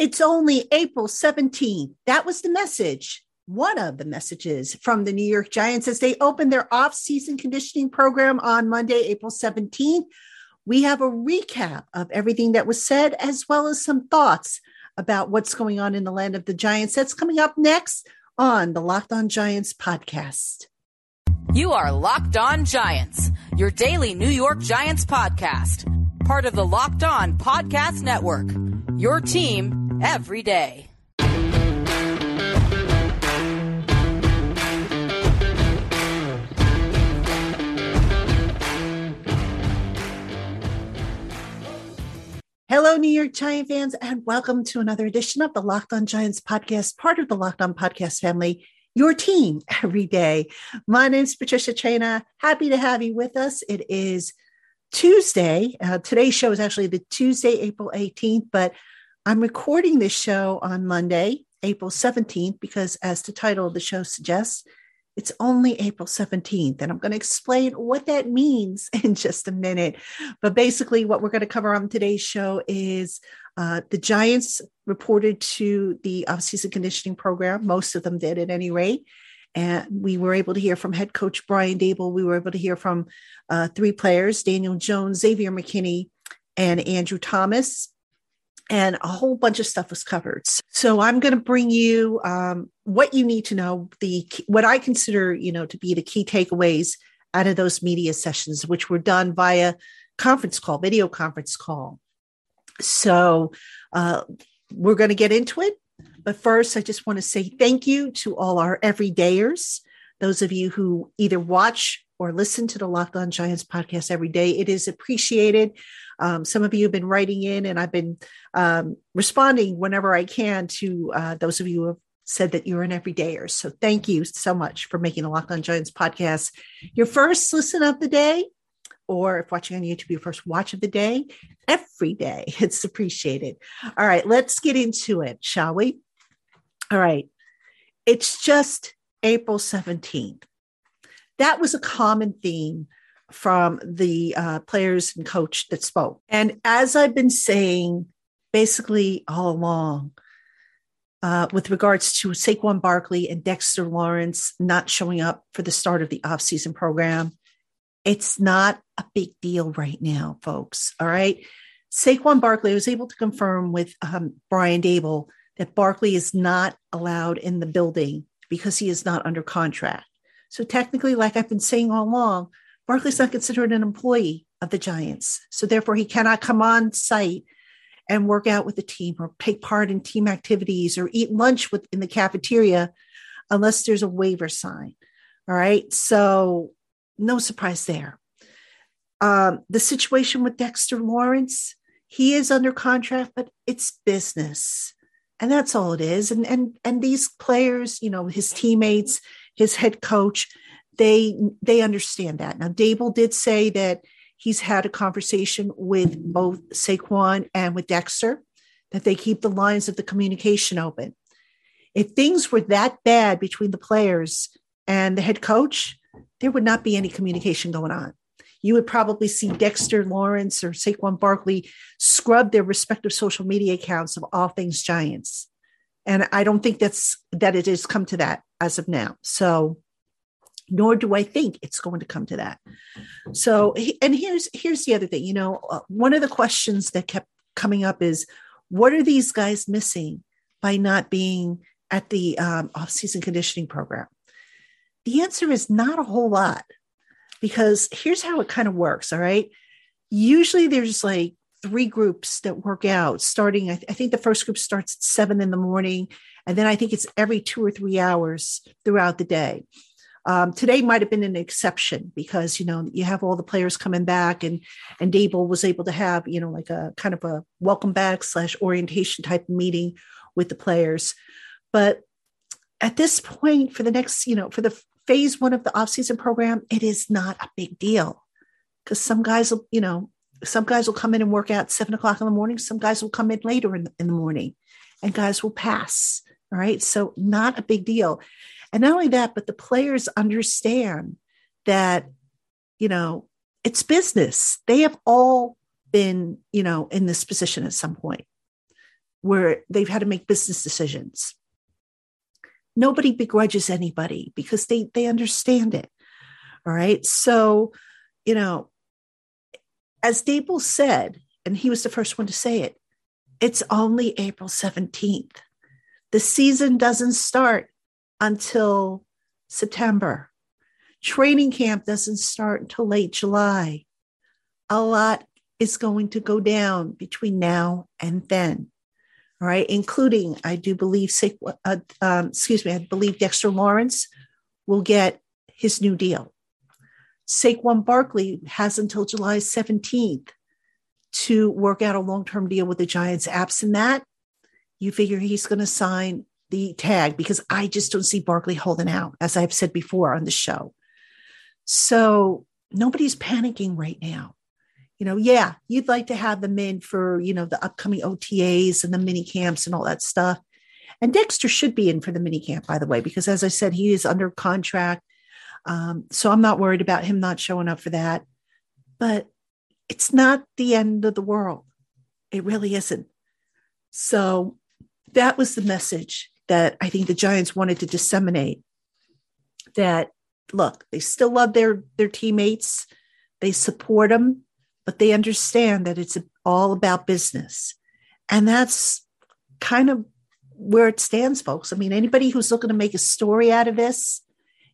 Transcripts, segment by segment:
It's only April 17th. That was the message, one of the messages from the New York Giants as they opened their off-season conditioning program on Monday, April 17th. We have a recap of everything that was said, as well as some thoughts about what's going on in the land of the Giants. That's coming up next on the Locked On Giants podcast. You are Locked On Giants, your daily New York Giants podcast, part of the Locked On Podcast Network. Your team every day. Hello, New York Giant fans, and welcome to another edition of the Locked On Giants podcast, part of the Locked On Podcast family, your team every day. My name is Patricia Traina. Happy to have you with us. It is Tuesday. Uh, today's show is actually the Tuesday, April 18th, but I'm recording this show on Monday, April 17th, because as the title of the show suggests, it's only April 17th. And I'm going to explain what that means in just a minute. But basically, what we're going to cover on today's show is uh, the Giants reported to the off-season conditioning program. Most of them did at any rate. And we were able to hear from head coach Brian Daboll. We were able to hear from uh, three players Daniel Jones, Xavier McKinney, and Andrew Thomas and a whole bunch of stuff was covered. So I'm going to bring you um, what you need to know, the what I consider, you know, to be the key takeaways out of those media sessions, which were done via conference call, video conference call. So uh, we're going to get into it. But first, I just want to say thank you to all our everydayers, those of you who either watch or listen to the Locked On Giants podcast every day. It is appreciated. Um, some of you have been writing in, and I've been um, responding whenever I can to uh, those of you who have said that you're an everydayer. So thank you so much for making the Locked On Giants podcast your first listen of the day, or if watching on YouTube, your first watch of the day. Every day, it's appreciated. All right, let's get into it, shall we? All right, it's just April 17th that was a common theme from the uh, players and coach that spoke. And as I've been saying basically all along, uh, with regards to Saquon Barkley and Dexter Lawrence not showing up for the start of the offseason program, it's not a big deal right now, folks. All right. Saquon Barkley was able to confirm with um, Brian Daboll that Barkley is not allowed in the building because he is not under contract. So technically, like I've been saying all along, Barkley's not considered an employee of the Giants. So therefore, he cannot come on site and work out with the team or take part in team activities or eat lunch with in the cafeteria unless there's a waiver sign. All right. So no surprise there. Um, the situation with Dexter Lawrence, he is under contract, but it's business. And that's all it is. And and and these players, you know, his teammates, his head coach, they they understand that. Now, Daboll did say that he's had a conversation with both Saquon and with Dexter that they keep the lines of the communication open. If things were that bad between the players and the head coach, there would not be any communication going on. You would probably see Dexter Lawrence or Saquon Barkley scrub their respective social media accounts of all things Giants. And I don't think that's that it has come to that as of now. So nor do I think it's going to come to that. So and here's here's the other thing, you know, uh, one of the questions that kept coming up is what are these guys missing by not being at the um, off-season conditioning program? The answer is not a whole lot because here's how it kind of works. All right. Usually there's like three groups that work out starting I, th- I, think the first group starts at seven in the morning and then i think it's every two or three hours throughout the day um, today might have been an exception because you know you have all the players coming back and and Daboll was able to have you know like a kind of a welcome back slash orientation type meeting with the players but at this point for the next you know for the phase one of the offseason program it is not a big deal because some guys will you know some guys will come in and work out seven o'clock in the morning. Some guys will come in later in the, in the morning and guys will pass. All right. So, not a big deal. And not only that, but the players understand that, you know, it's business. They have all been, you know, in this position at some point. where they've had to make business decisions. Nobody begrudges anybody because they they understand it. All right. So, you know, as Daboll said, and he was the first one to say it, it's only April 17th. The season doesn't start until September. Training camp doesn't start until late July. A lot is going to go down between now and then. All right, including I do believe, uh, um, excuse me, I believe Dexter Lawrence will get his new deal. Saquon Barkley has until July 17th to work out a long term deal with the Giants. Absent that, you figure he's going to sign the tag because I just don't see Barkley holding out, as I've said before on the show. So nobody's panicking right now. You know, yeah, you'd like to have them in for, you know, the upcoming OTAs and the mini camps and all that stuff. And Dexter should be in for the mini camp, by the way, because as I said, he is under contract. Um, so I'm not worried about him not showing up for that. But it's not the end of the world. It really isn't. So that was the message that I think the Giants wanted to disseminate that look, they still love their their teammates, they support them, but they understand that it's all about business. And that's kind of where it stands, folks. I mean, anybody who's looking to make a story out of this,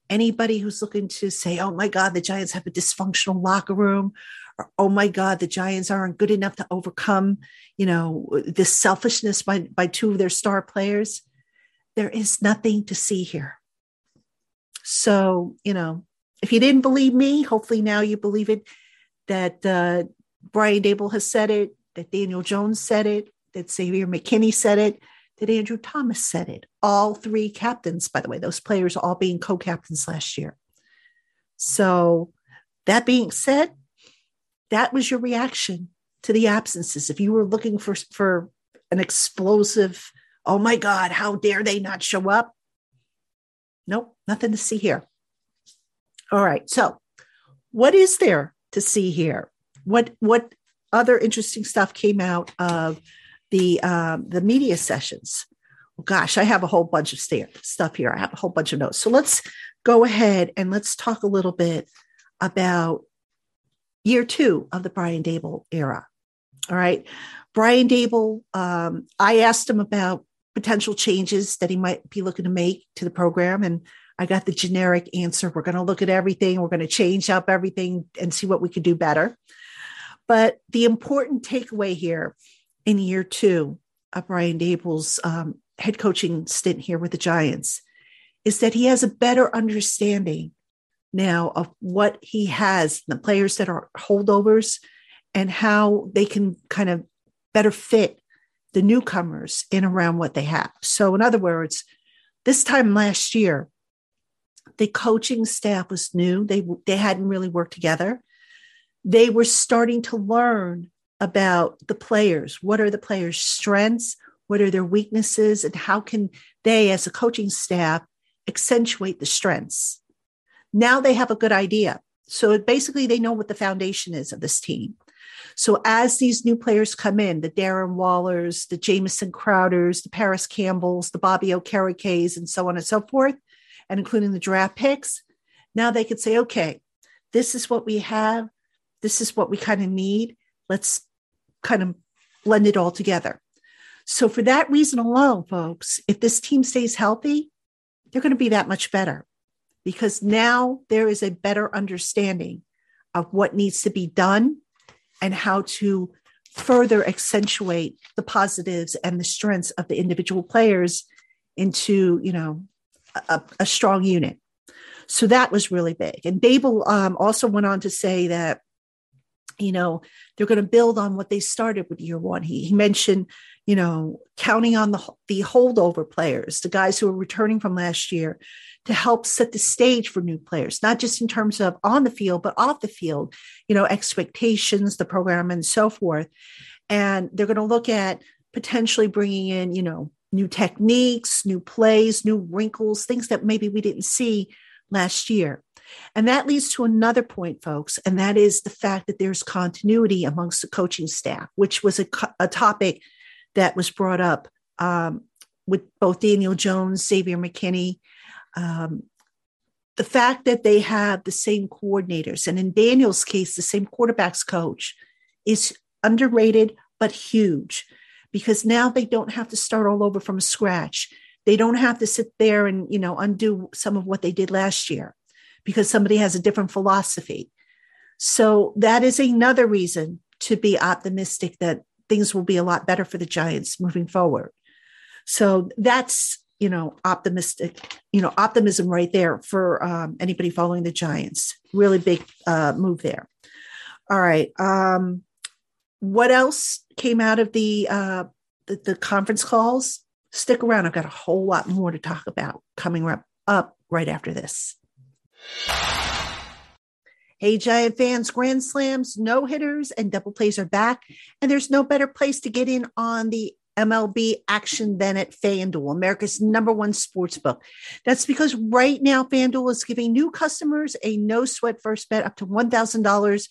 anybody who's looking to say, oh my God, the Giants have a dysfunctional locker room, or oh my God, the Giants aren't good enough to overcome, you know, this selfishness by, by two of their star players. There is nothing to see here. So, you know, if you didn't believe me, hopefully now you believe it that uh, Brian Daboll has said it, that Daniel Jones said it, that Xavier McKinney said it, that Andrew Thomas said it. All three captains, by the way, those players all being co captains last year. So, that being said, that was your reaction to the absences. If you were looking for, for an explosive, oh my God, how dare they not show up? Nope, nothing to see here. All right. So, what is there to see here? What what other interesting stuff came out of the um, the media sessions? Gosh, I have a whole bunch of stuff here. I have a whole bunch of notes. So let's go ahead and let's talk a little bit about year two of the Brian Daboll era. All right. Brian Daboll. um, I asked him about potential changes that he might be looking to make to the program. And I got the generic answer we're going to look at everything, we're going to change up everything and see what we could do better. But the important takeaway here in year two of Brian Daboll's um, head coaching stint here with the Giants is that he has a better understanding now of what he has, the players that are holdovers, and how they can kind of better fit the newcomers in around what they have. So, in other words, this time last year, the coaching staff was new. They they hadn't really worked together. They were starting to learn about the players. What are the players' strengths? What are their weaknesses? And how can they, as a coaching staff, accentuate the strengths? Now they have a good idea. So basically, they know what the foundation is of this team. So as these new players come in, the Darren Wallers, the Jamison Crowders, the Parris Campbells, the Bobby Okerekes, and so on and so forth, and including the draft picks, now they could say, okay, this is what we have. This is what we kind of need. Let's kind of blend it all together. So for that reason alone, folks, if this team stays healthy, they're going to be that much better because now there is a better understanding of what needs to be done and how to further accentuate the positives and the strengths of the individual players into you know a, a strong unit. So that was really big. And Daboll um, also went on to say that you know they're going to build on what they started with year one. He, he mentioned you know counting on the the holdover players the guys who are returning from last year to help set the stage for new players, not just in terms of on the field, but off the field, you know, expectations, the program, and so forth. And they're going to look at potentially bringing in, you know, new techniques, new plays, new wrinkles, things that maybe we didn't see last year. And that leads to another point, folks, and that is the fact that there's continuity amongst the coaching staff, which was a, a topic that was brought up um, with both Daniel Jones, Xavier McKinney. Um, the fact that they have the same coordinators, and in Daniel's case, the same quarterbacks coach, is underrated but huge because now they don't have to start all over from scratch. They don't have to sit there and you know undo some of what they did last year because somebody has a different philosophy. So that is another reason to be optimistic that things will be a lot better for the Giants moving forward. So that's you know optimistic you know optimism right there for um, anybody following the Giants. Really big uh, move there. All right. Um, what else came out of the, uh, the the conference calls? Stick around. I've got a whole lot more to talk about coming up, up right after this. Hey, Giant fans, Grand Slams, no hitters, and double plays are back. And there's no better place to get in on the MLB action than at FanDuel, America's number one sports book. That's because right now FanDuel is giving new customers a no sweat first bet up to $1,000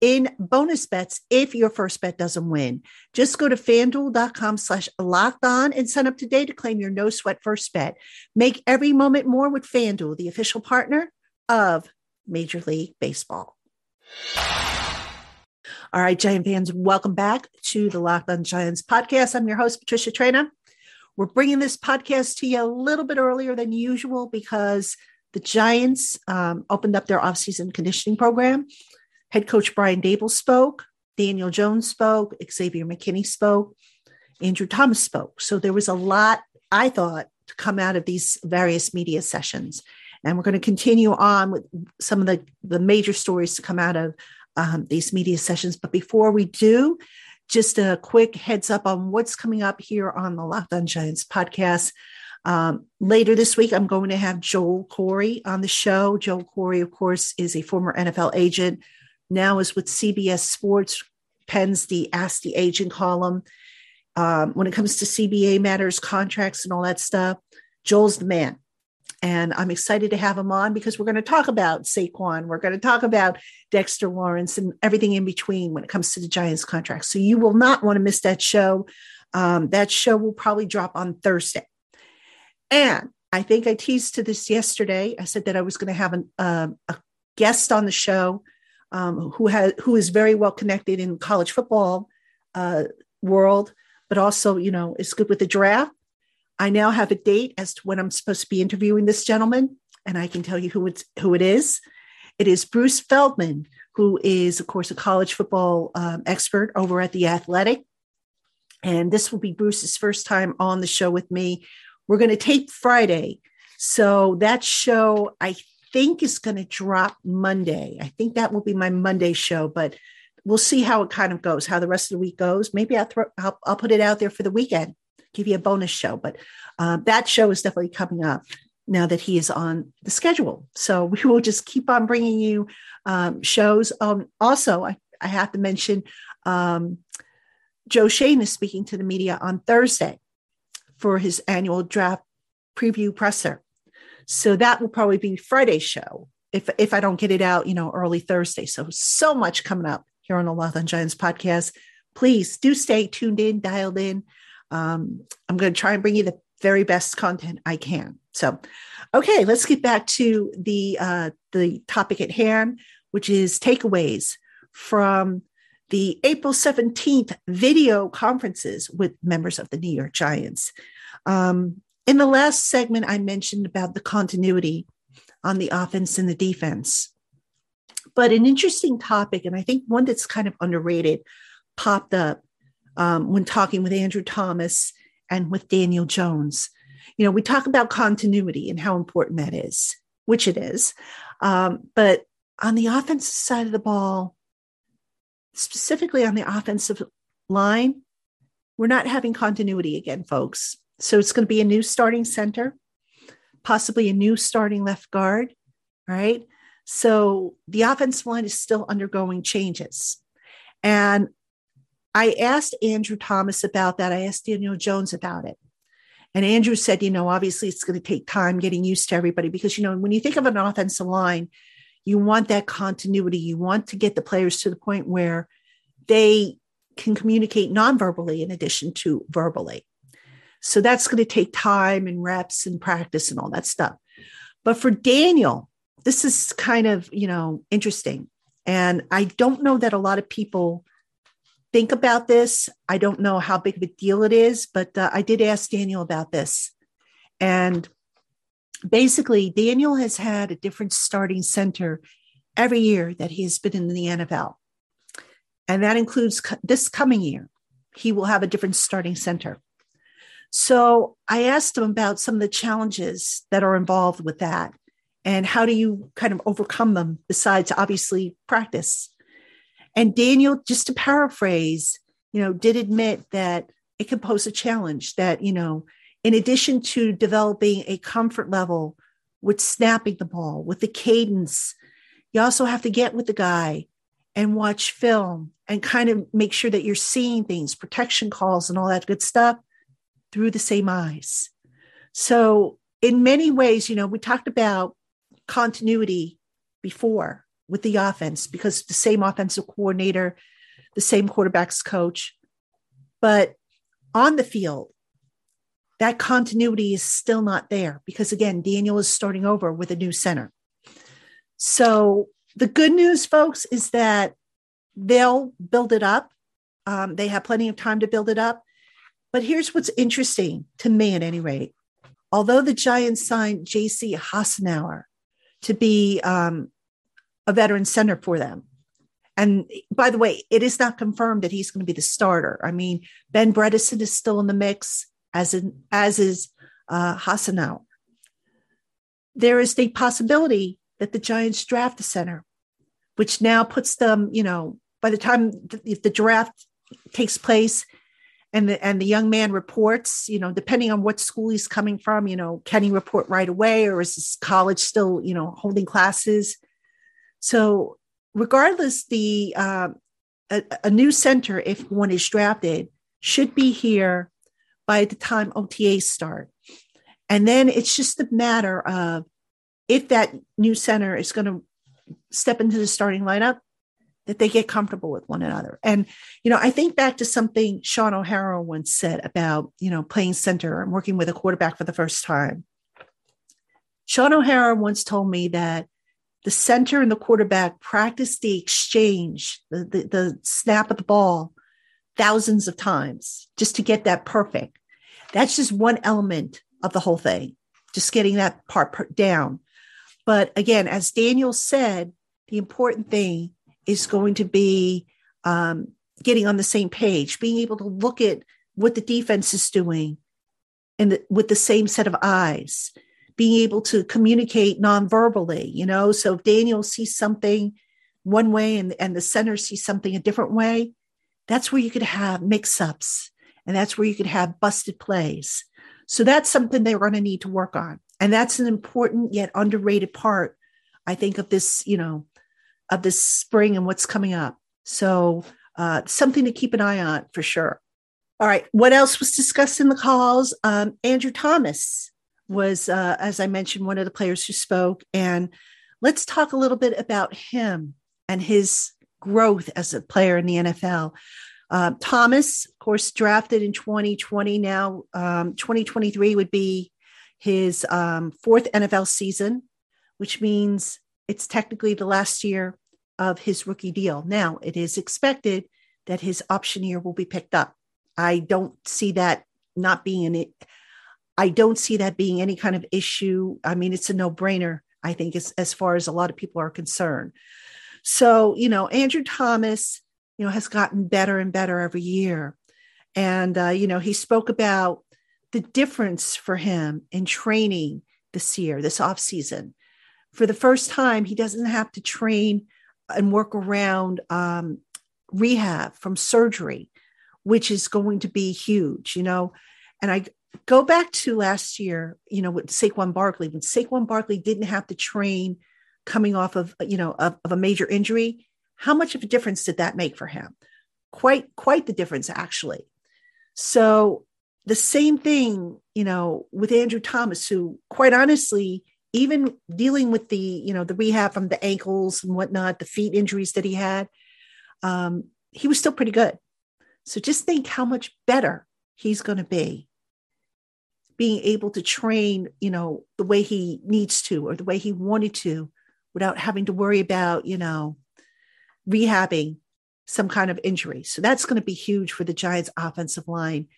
in bonus bets if your first bet doesn't win. Just go to fanduel.com slash locked on and sign up today to claim your no sweat first bet. Make every moment more with FanDuel, the official partner of Major League Baseball. All right, Giant fans, welcome back to the Locked on Giants podcast. I'm your host, Patricia Traina. We're bringing this podcast to you a little bit earlier than usual because the Giants um, opened up their offseason conditioning program. Head coach Brian Daboll spoke, Daniel Jones spoke, Xavier McKinney spoke, Andrew Thomas spoke. So there was a lot, I thought, to come out of these various media sessions. And we're going to continue on with some of the, the major stories to come out of um, these media sessions. But before we do, just a quick heads up on what's coming up here on the Locked on Giants podcast. Um, later this week, I'm going to have Joel Corry on the show. Joel Corry, of course, is a former NFL agent, now is with CBS Sports, pens the Ask the Agent column. Um, when it comes to CBA matters, contracts, and all that stuff, Joel's the man. And I'm excited to have him on because we're going to talk about Saquon. We're going to talk about Dexter Lawrence and everything in between when it comes to the Giants contract. So you will not want to miss that show. Um, that show will probably drop on Thursday. And I think I teased to this yesterday. I said that I was going to have an, uh, a guest on the show um, who has who is very well connected in college football uh, world, but also you know is good with the draft. I now have a date as to when I'm supposed to be interviewing this gentleman, and I can tell you who it's who it is. It is Bruce Feldman, who is, of course, a college football um, expert over at the Athletic. And this will be Bruce's first time on the show with me. We're going to tape Friday. So that show, I think, is going to drop Monday. I think that will be my Monday show, but we'll see how it kind of goes, how the rest of the week goes. Maybe I'll, throw, I'll, I'll put it out there for the weekend give you a bonus show. But uh, that show is definitely coming up now that he is on the schedule. So we will just keep on bringing you um, shows. Um, also, I, I, have to mention um, Joe Schoen is speaking to the media on Thursday for his annual draft preview presser. So that will probably be Friday's show if if I don't get it out, you know, early Thursday. So so much coming up here on the Locked on Giants podcast. Please do stay tuned in, dialed in. Um, I'm going to try and bring you the very best content I can. So, okay, let's get back to the uh, the topic at hand, which is takeaways from the April 17th video conferences with members of the New York Giants. Um, in the last segment, I mentioned about the continuity on the offense and the defense. But an interesting topic, and I think one that's kind of underrated, popped up um, when talking with Andrew Thomas and with Daniel Jones. You know, we talk about continuity and how important that is, which it is. Um, but on the offensive side of the ball, specifically on the offensive line, we're not having continuity again, folks. So it's going to be a new starting center, possibly a new starting left guard, right? So the offensive line is still undergoing changes. And I asked Andrew Thomas about that. I asked Daniel Jones about it. And Andrew said, you know, obviously it's going to take time getting used to everybody because, you know, when you think of an offensive line, you want that continuity. You want to get the players to the point where they can communicate non-verbally in addition to verbally. So that's going to take time and reps and practice and all that stuff. But for Daniel, this is kind of, you know, interesting. And I don't know that a lot of people think about this. I don't know how big of a deal it is, but uh, I did ask Daniel about this. And basically, Daniel has had a different starting center every year that he has been in the NFL. And that includes this coming year. He will have a different starting center. So I asked him about some of the challenges that are involved with that and how do you kind of overcome them besides obviously practice. And Daniel, just to paraphrase, you know, did admit that it can pose a challenge that, you know, in addition to developing a comfort level with snapping the ball, with the cadence, you also have to get with the guy and watch film and kind of make sure that you're seeing things, protection calls and all that good stuff through the same eyes. So, in many ways, you know, we talked about continuity before with the offense because the same offensive coordinator, the same quarterbacks coach. But on the field, that continuity is still not there because, again, Daniel is starting over with a new center. So, the good news, folks, is that they'll build it up. Um, they have plenty of time to build it up. But here's what's interesting to me, at any rate. Although the Giants signed J.C. Hassenauer to be um, a veteran center for them, and by the way, it is not confirmed that he's going to be the starter. I mean, Ben Bredeson is still in the mix, as in, as is uh. There is the possibility that the Giants draft a center, which now puts them, you know, by the time the, the draft takes place, and the and the young man reports you know depending on what school he's coming from you know can he report right away or is his college still you know holding classes so regardless the uh, a, a, new center if one is drafted should be here by the time otas start and then it's just a matter of if that new center is going to step into the starting lineup that they get comfortable with one another. And, you know, I think back to something Shaun O'Hara once said about, you know, playing center and working with a quarterback for the first time. Shaun O'Hara once told me that the center and the quarterback practice the exchange, the, the, the snap of the ball thousands of times just to get that perfect. That's just one element of the whole thing, just getting that part down. But again, as Daniel said, the important thing is going to be um, getting on the same page, being able to look at what the defense is doing and with the same set of eyes, being able to communicate non-verbally, you know. So if Daniel sees something one way and, and the center sees something a different way, that's where you could have mix-ups and that's where you could have busted plays. So that's something they're going to need to work on. And that's an important yet underrated part, I think, of this, you know, of this spring and what's coming up. So, uh, something to keep an eye on for sure. All right. What else was discussed in the calls? Um, Andrew Thomas was, uh, as I mentioned, one of the players who spoke. And let's talk a little bit about him and his growth as a player in the NFL. Uh, Thomas, of course, drafted in 2020. Now, um, 2023 would be his um, fourth NFL season, which means it's technically the last year of his rookie deal. Now, it is expected that his option year will be picked up. I don't see that not being an I don't see that being any kind of issue. I mean, it's a no-brainer, I think, as, as far as a lot of people are concerned. So, you know, Andrew Thomas, you know, has gotten better and better every year. And, uh, you know, he spoke about the difference for him in training this year, this off season for the first time, he doesn't have to train and work around um, rehab from surgery, which is going to be huge, you know. And I go back to last year, you know, with Saquon Barkley, when Saquon Barkley didn't have to train coming off of, you know, of, of a major injury, how much of a difference did that make for him? Quite, quite the difference, actually. So the same thing, you know, with Andrew Thomas, who quite honestly, even dealing with the you know the rehab from the ankles and whatnot the feet injuries that he had um, he was still pretty good So just think how much better he's going to be being able to train, you know, the way he needs to or the way he wanted to without having to worry about, you know, rehabbing some kind of injury. So that's going to be huge for the Giants offensive line.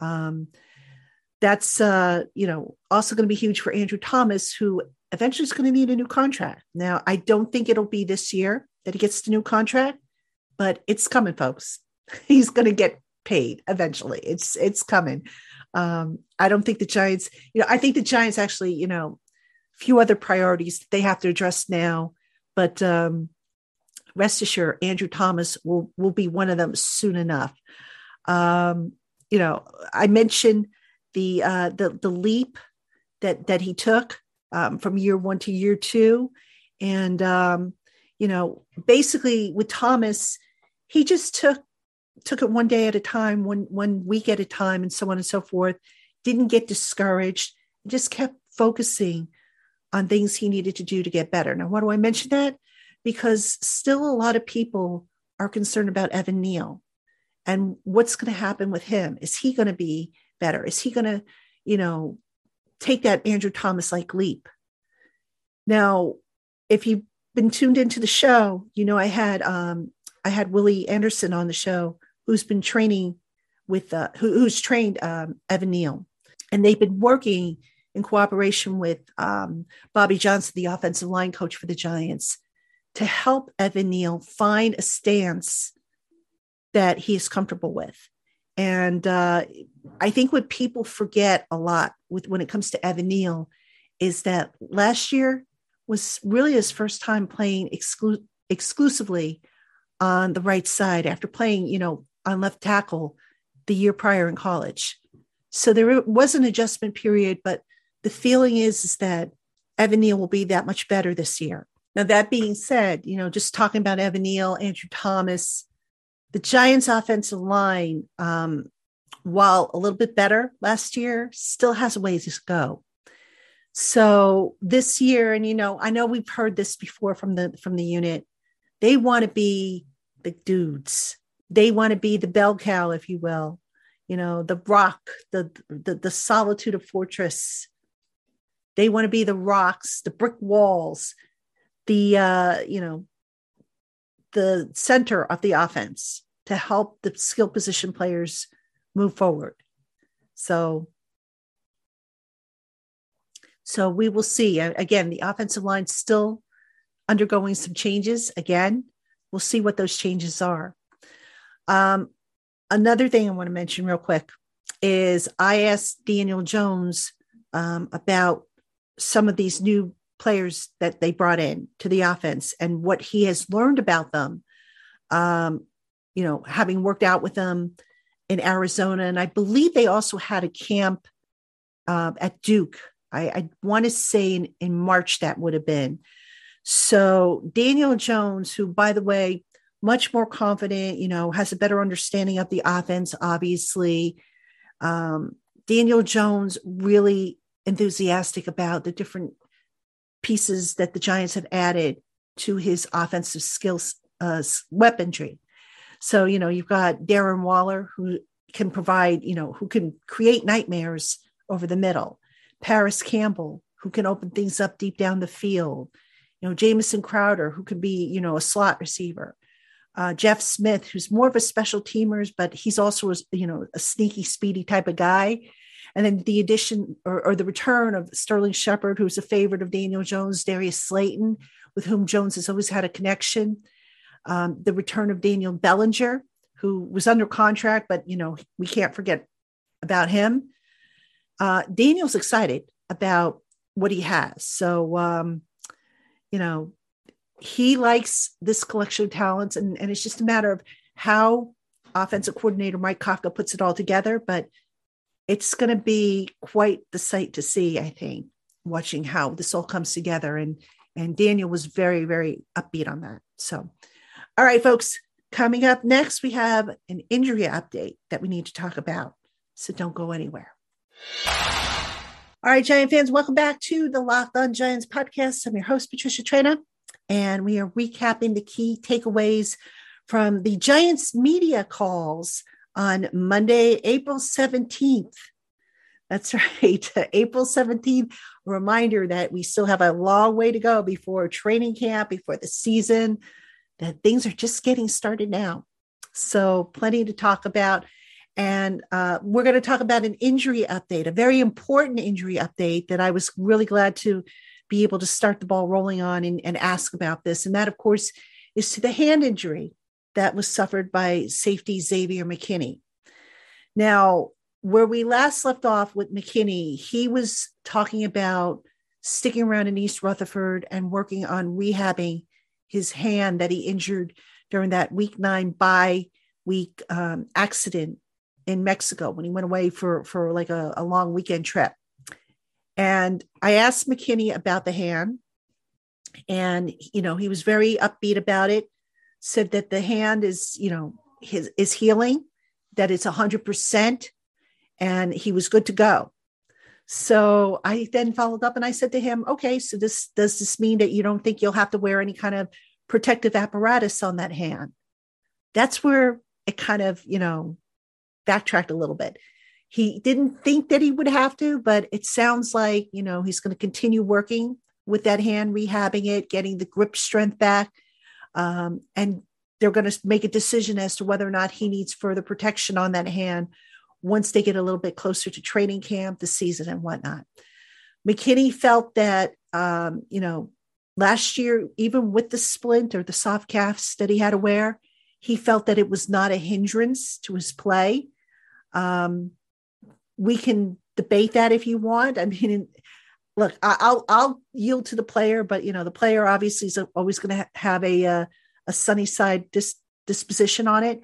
Um, that's uh, you know also going to be huge for Andrew Thomas, who eventually is going to need a new contract. Now, I don't think it'll be this year that he gets the new contract, but it's coming, folks. He's going to get paid eventually. It's it's coming. Um, I don't think the Giants, you know, I think the Giants actually, you know, few other priorities they have to address now, but um, rest assured, Andrew Thomas will will be one of them soon enough. Um, you know, I mentioned the uh, the the leap that that he took um, from year one to year two, and um, you know, basically with Thomas, he just took took it one day at a time, one one week at a time, and so on and so forth. Didn't get discouraged. Just kept focusing on things he needed to do to get better. Now, why do I mention that? Because still a lot of people are concerned about Evan Neal and what's going to happen with him. Is he going to be better? Is he going to, you know, take that Andrew Thomas like leap? Now, if you've been tuned into the show, you know I had um, I had Willie Anderson on the show who's been training with uh, who, who's trained um, Evan Neal, and they've been working in cooperation with um, Bobby Johnson, the offensive line coach for the Giants, to help Evan Neal find a stance that he is comfortable with. And uh, I think what people forget a lot with when it comes to Evan Neal is that last year was really his first time playing exclu- exclusively on the right side after playing, you know, on left tackle the year prior in college. So there was an adjustment period, but the feeling is, is that Evan Neal will be that much better this year. Now, that being said, you know, just talking about Evan Neal, Andrew Thomas, the Giants' offensive line, um, while a little bit better last year, still has a ways to go. So this year, and you know, I know we've heard this before from the from the unit. They want to be the dudes. They want to be the bell cow, if you will. You know, the rock, the the, the solitude of fortress. They want to be the rocks, the brick walls, the uh, you know, the center of the offense to help the skill position players move forward. So so we will see. Again, the offensive line still undergoing some changes. Again, we'll see what those changes are. Um, another thing I want to mention real quick is I asked Daniel Jones um, about some of these new players that they brought in to the offense and what he has learned about them. Um, you know, having worked out with them in Arizona, and I believe they also had a camp uh, at Duke. I, I want to say in, in March that would have been. So Daniel Jones, who by the way, much more confident, you know, has a better understanding of the offense, obviously. Um, Daniel Jones really enthusiastic about the different pieces that the Giants have added to his offensive skills uh, weaponry. So, you know, you've got Darren Waller, who can provide, you know, who can create nightmares over the middle. Parris Campbell, who can open things up deep down the field. You know, Jamison Crowder, who could be, you know, a slot receiver. Uh, Jeff Smith, who's more of a special teamers, but he's also, a, you know, a sneaky, speedy type of guy. And then the addition or, or the return of Sterling Shepard, who's a favorite of Daniel Jones, Darius Slayton, with whom Jones has always had a connection um, the return of Daniel Bellinger, who was under contract, but you know we can't forget about him. Uh, Daniel's excited about what he has, so um, you know he likes this collection of talents, and, and it's just a matter of how offensive coordinator Mike Kafka puts it all together. But it's going to be quite the sight to see, I think, watching how this all comes together. And and Daniel was very very upbeat on that. So all right, folks, coming up next, we have an injury update that we need to talk about. So don't go anywhere. All right, Giant fans, welcome back to the Locked On Giants podcast. I'm your host, Patricia Traina, and we are recapping the key takeaways from the Giants media calls on Monday, April 17th. That's right, April 17th. Reminder that we still have a long way to go before training camp, before the season, that things are just getting started now. So, plenty to talk about. And uh, we're going to talk about an injury update, a very important injury update that I was really glad to be able to start the ball rolling on and, and ask about this. And that, of course, is to the hand injury that was suffered by safety Xavier McKinney. Now, where we last left off with McKinney, he was talking about sticking around in East Rutherford and working on rehabbing his hand that he injured during that week nine bye week um, accident in Mexico when he went away for for like a, a long weekend trip. And I asked McKinney about the hand, and you know he was very upbeat about it. Said that the hand is you know his is healing, that it's hundred percent, and he was good to go. So I then followed up and I said to him, "Okay, so this does this mean that you don't think you'll have to wear any kind of protective apparatus on that hand?" That's where it kind of you know backtracked a little bit. He didn't think that he would have to, but it sounds like, you know, he's going to continue working with that hand, rehabbing it, getting the grip strength back. Um, and they're going to make a decision as to whether or not he needs further protection on that hand once they get a little bit closer to training camp, the season, and whatnot. McKinney felt that, um, you know, last year, even with the splint or the soft calves that he had to wear, he felt that it was not a hindrance to his play. Um, we can debate that if you want. I mean, look, I'll I'll yield to the player, but you know, the player obviously is always going to have a uh, a sunny side dis- disposition on it.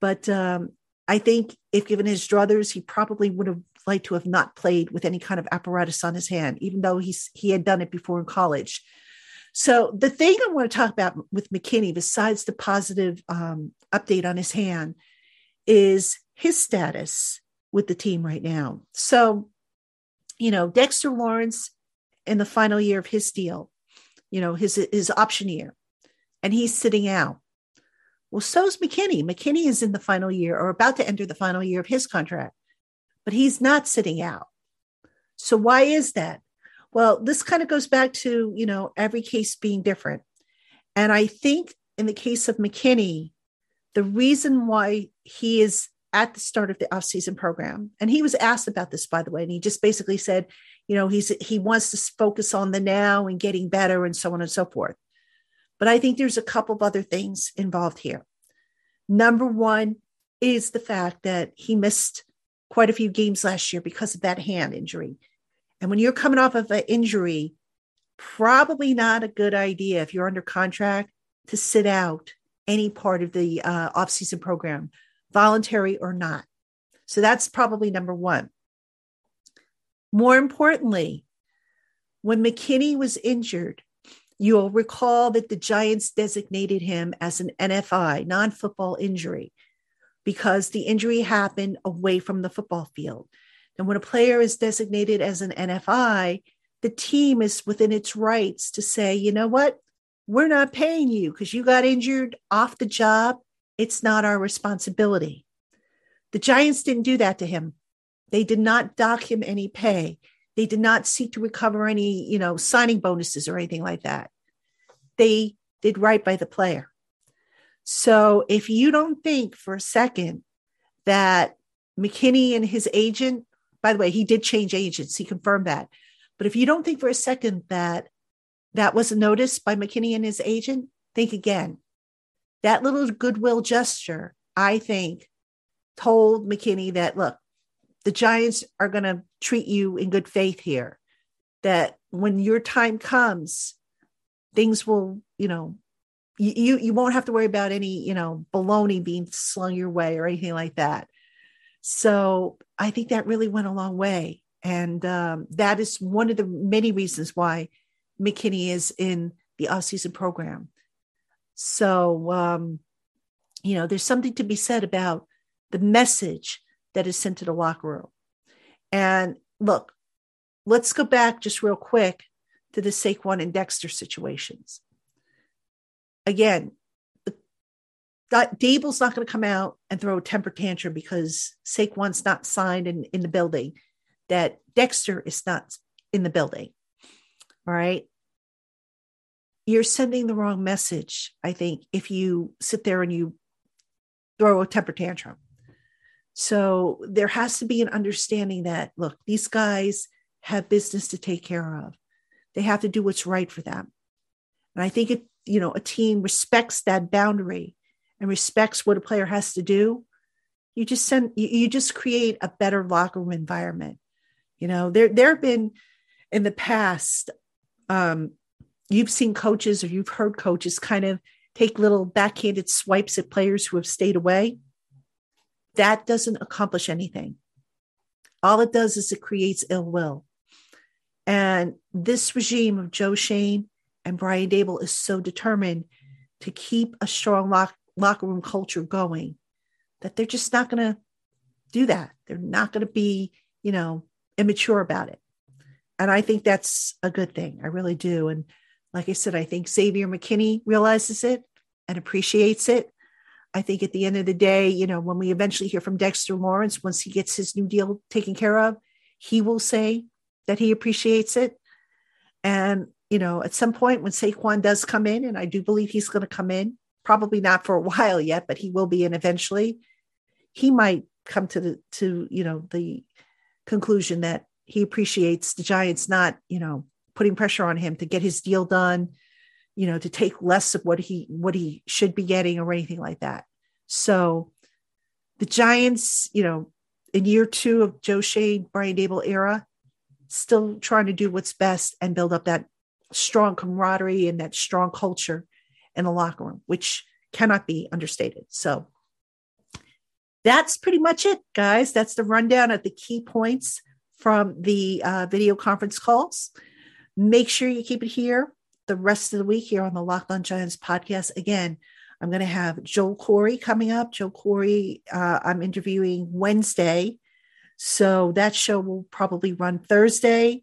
But um, I think if given his druthers, he probably would have liked to have not played with any kind of apparatus on his hand, even though he's he had done it before in college. So the thing I want to talk about with McKinney, besides the positive um, update on his hand, is his status with the team right now. So, you know, Dexter Lawrence in the final year of his deal, you know, his his option year, and he's sitting out. Well, so's McKinney. McKinney is in the final year or about to enter the final year of his contract, but he's not sitting out. So why is that? Well, this kind of goes back to, you know, every case being different. And I think in the case of McKinney, the reason why he is at the start of the off-season program. And he was asked about this by the way and he just basically said you know he's he wants to focus on the now and getting better and so on and so forth. But i think there's a couple of other things involved here. Number one is the fact that he missed quite a few games last year because of that hand injury. And when you're coming off of an injury probably not a good idea if you're under contract to sit out any part of the uh, off-season program voluntary or not. So that's probably number one. More importantly, when McKinney was injured, you'll recall that the Giants designated him as an NFI, non football injury, because the injury happened away from the football field. And when a player is designated as an NFI, the team is within its rights to say, you know what? We're not paying you because you got injured off the job it's not our responsibility. The Giants didn't do that to him. They did not dock him any pay. They did not seek to recover any, you know, signing bonuses or anything like that. They did right by the player. So if you don't think for a second that McKinney and his agent, by the way, he did change agents, he confirmed that. But if you don't think for a second that that was noticed by McKinney and his agent, think again that little goodwill gesture, I think, told McKinney that, look, the Giants are going to treat you in good faith here. That when your time comes, things will, you know, you you won't have to worry about any, you know, baloney being slung your way or anything like that. So I think that really went a long way, and um, that is one of the many reasons why McKinney is in the off-season program. So, um, you know, there's something to be said about the message that is sent to the locker room. And look, let's go back just real quick to the Saquon and Dexter situations. Again, Daboll's not going to come out and throw a temper tantrum because Saquon's not signed in, in the building, that Dexter is not in the building. All right. You're sending the wrong message, I think, if you sit there and you throw a temper tantrum. So there has to be an understanding that, look, these guys have business to take care of. They have to do what's right for them. And I think it, you know, a team respects that boundary and respects what a player has to do. You just send you, you just create a better locker room environment. You know, there there have been in the past, um, you've seen coaches or you've heard coaches kind of take little backhanded swipes at players who have stayed away. That doesn't accomplish anything. All it does is it creates ill will. And this regime of Joe Schoen and Brian Daboll is so determined to keep a strong lock, locker room culture going that they're just not going to do that. They're not going to be, you know, immature about it. And I think that's a good thing. I really do. And like I said, I think Xavier McKinney realizes it and appreciates it. I think at the end of the day, you know, when we eventually hear from Dexter Lawrence, once he gets his new deal taken care of, he will say that he appreciates it. And, you know, at some point when Saquon does come in, and I do believe he's going to come in, probably not for a while yet, but he will be in eventually, he might come to the, to, you know, the conclusion that he appreciates the Giants not, you know, putting pressure on him to get his deal done, you know, to take less of what he what he should be getting or anything like that. So the Giants, you know, in year two of Joe Schoen, Brian Daboll era, still trying to do what's best and build up that strong camaraderie and that strong culture in the locker room, which cannot be understated. So that's pretty much it, guys. That's the rundown of the key points from the uh, video conference calls. Make sure you keep it here the rest of the week here on the Locked Giants podcast. Again, I'm going to have Joel Corry coming up. Joel Corry, uh, I'm interviewing Wednesday. So that show will probably run Thursday.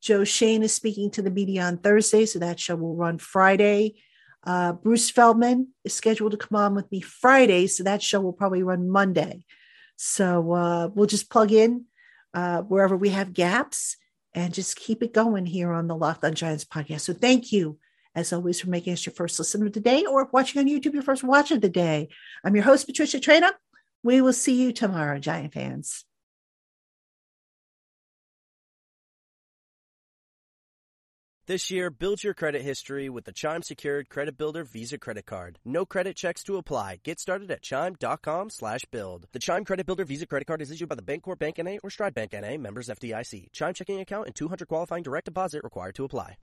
Joe Schoen is speaking to the media on Thursday. So that show will run Friday. Uh, Bruce Feldman is scheduled to come on with me Friday. So that show will probably run Monday. So uh, we'll just plug in uh, wherever we have gaps and just keep it going here on the Locked on Giants podcast. So thank you, as always, for making us your first listen of the day or watching on YouTube your first watch of the day. I'm your host, Patricia Traina. We will see you tomorrow, Giant fans. This year, build your credit history with the Chime Secured Credit Builder Visa Credit Card. No credit checks to apply. Get started at chime.com slash build. The Chime Credit Builder Visa Credit Card is issued by the Bancorp Bank N.A. or Stride Bank N.A. members FDIC. Chime checking account and 200 qualifying direct deposit required to apply.